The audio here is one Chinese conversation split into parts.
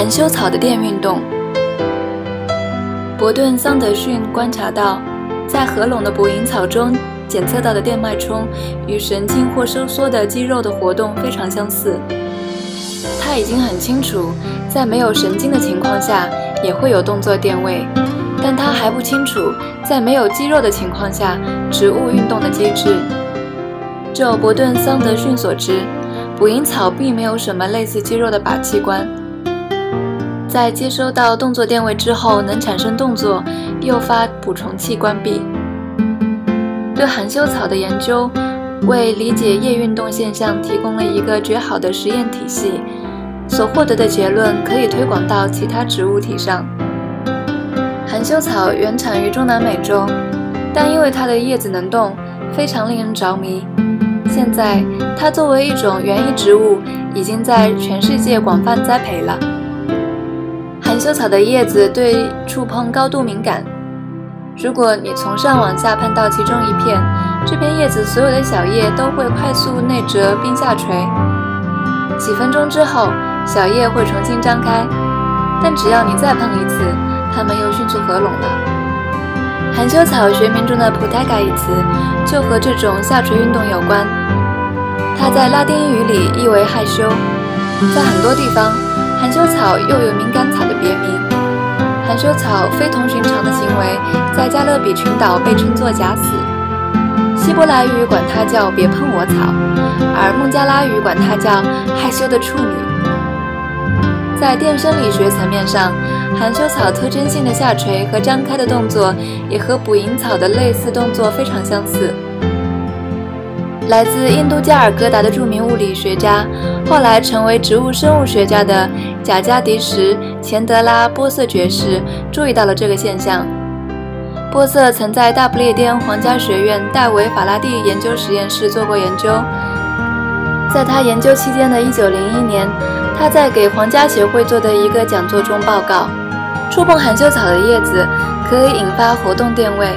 含羞草的电运动。伯顿·桑德逊观察到，在合拢的捕蝇草中检测到的电脉冲与神经或收缩的肌肉的活动非常相似。他已经很清楚，在没有神经的情况下也会有动作电位，但他还不清楚，在没有肌肉的情况下植物运动的机制。就伯顿·桑德逊所知，捕蝇草并没有什么类似肌肉的靶器官，在接收到动作电位之后，能产生动作，诱发捕虫器关闭。对含羞草的研究，为理解叶运动现象提供了一个绝好的实验体系。所获得的结论可以推广到其他植物体上。含羞草原产于中南美洲，但因为它的叶子能动，非常令人着迷。现在，它作为一种园艺植物，已经在全世界广泛栽培了。含羞草的叶子对触碰高度敏感，如果你从上往下碰到其中一片，这片叶子所有的小叶都会快速内折并下垂。几分钟之后。小叶会重新张开，但只要你再碰一次，它们又迅速合拢了。含羞草学名中的 “putaga” 一词就和这种下垂运动有关。它在拉丁语里意为害羞。在很多地方，含羞草又有敏感草的别名。含羞草非同寻常的行为在加勒比群岛被称作“假死”，希伯来语管它叫“别碰我草”，而孟加拉语管它叫“害羞的处女”。在电生理学层面上，含羞草特征性的下垂和张开的动作也和捕蝇草的类似动作非常相似。来自印度加尔各答的著名物理学家，后来成为植物生物学家的贾加迪什·钱德拉·波瑟爵士注意到了这个现象。波瑟曾在大不列颠皇家学院戴维·法拉第研究实验室做过研究，在他研究期间的一九零一年。他在给皇家协会做的一个讲座中报告，触碰含羞草的叶子可以引发活动电位，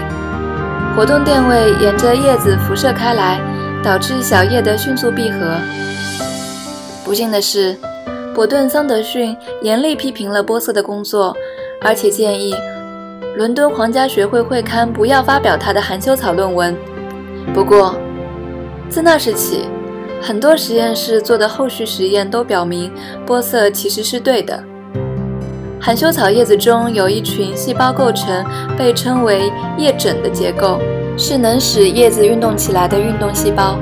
活动电位沿着叶子辐射开来，导致小叶的迅速闭合。不幸的是，伯顿·桑德逊严厉批评了波瑟的工作，而且建议伦敦皇家学会会刊不要发表他的含羞草论文。不过，自那时起。很多实验室做的后续实验都表明，波色其实是对的。含羞草叶子中有一群细胞构成被称为叶枕的结构，是能使叶子运动起来的运动细胞。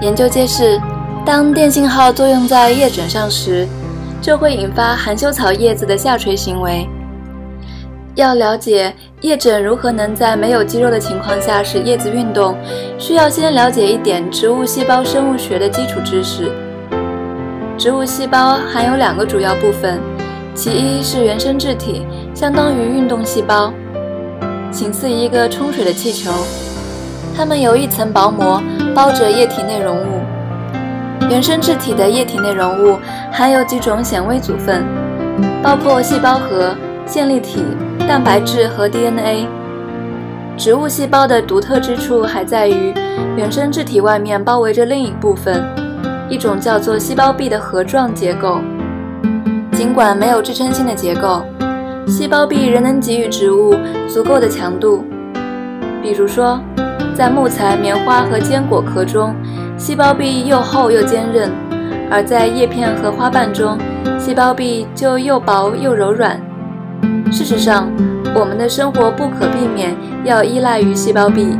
研究揭示，当电信号作用在叶枕上时，就会引发含羞草叶子的下垂行为。要了解叶枕如何能在没有肌肉的情况下使叶子运动，需要先了解一点植物细胞生物学的基础知识。植物细胞含有两个主要部分，其一是原生质体，相当于运动细胞，形似一个冲水的气球，它们由一层薄膜包着液体内容物。原生质体的液体内容物含有几种显微组分，包括细胞核、线粒体。蛋白质和 DNA。植物细胞的独特之处还在于，原生质体外面包围着另一部分，一种叫做细胞壁的核状结构。尽管没有支撑性的结构，细胞壁仍能给予植物足够的强度。比如说，在木材、棉花和坚果壳中，细胞壁又厚又坚韧；而在叶片和花瓣中，细胞壁就又薄又柔软。事实上，我们的生活不可避免要依赖于细胞壁，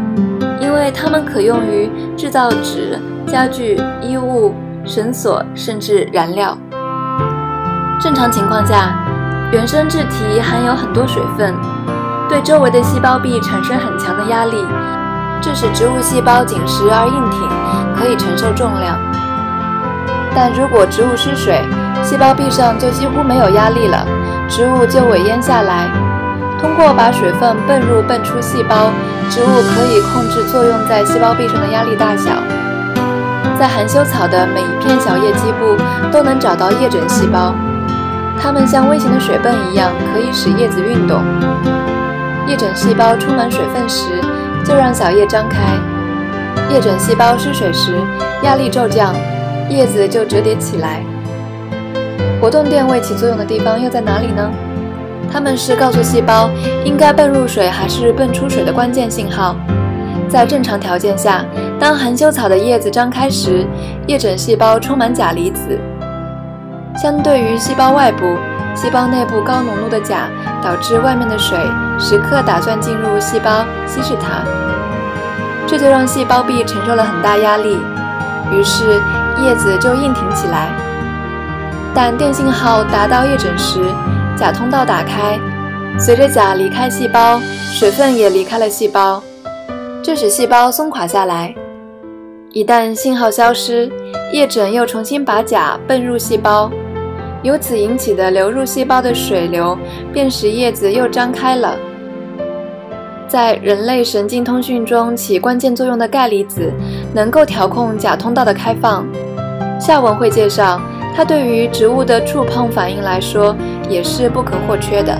因为它们可用于制造纸、家具、衣物、绳索，甚至燃料。正常情况下，原生质体含有很多水分，对周围的细胞壁产生很强的压力，这使植物细胞紧实而硬挺，可以承受重量。但如果植物失水，细胞壁上就几乎没有压力了。植物就萎蔫下来。通过把水分泵入泵出细胞，植物可以控制作用在细胞壁上的压力大小。在含羞草的每一片小叶基部都能找到叶枕细胞，它们像微型的水泵一样，可以使叶子运动。叶枕细胞充满水分时，就让小叶张开。叶枕细胞失水时，压力骤降，叶子就折叠起来。活动电位起作用的地方又在哪里呢？它们是告诉细胞应该泵入水还是泵出水的关键信号。在正常条件下，当含羞草的叶子张开时，叶枕细胞充满钾离子。相对于细胞外部，细胞内部高浓度的钾导致外面的水时刻打算进入细胞稀释它，这就让细胞壁承受了很大压力，于是叶子就硬挺起来。但电信号达到叶枕时，钾通道打开，随着钾离开细胞，水分也离开了细胞，这使细胞松垮下来。一旦信号消失，叶枕又重新把钾泵入细胞，由此引起的流入细胞的水流，便使叶子又张开了。在人类神经通讯中起关键作用的钙离子，能够调控钾通道的开放。下文会介绍。它对于植物的触碰反应来说也是不可或缺的。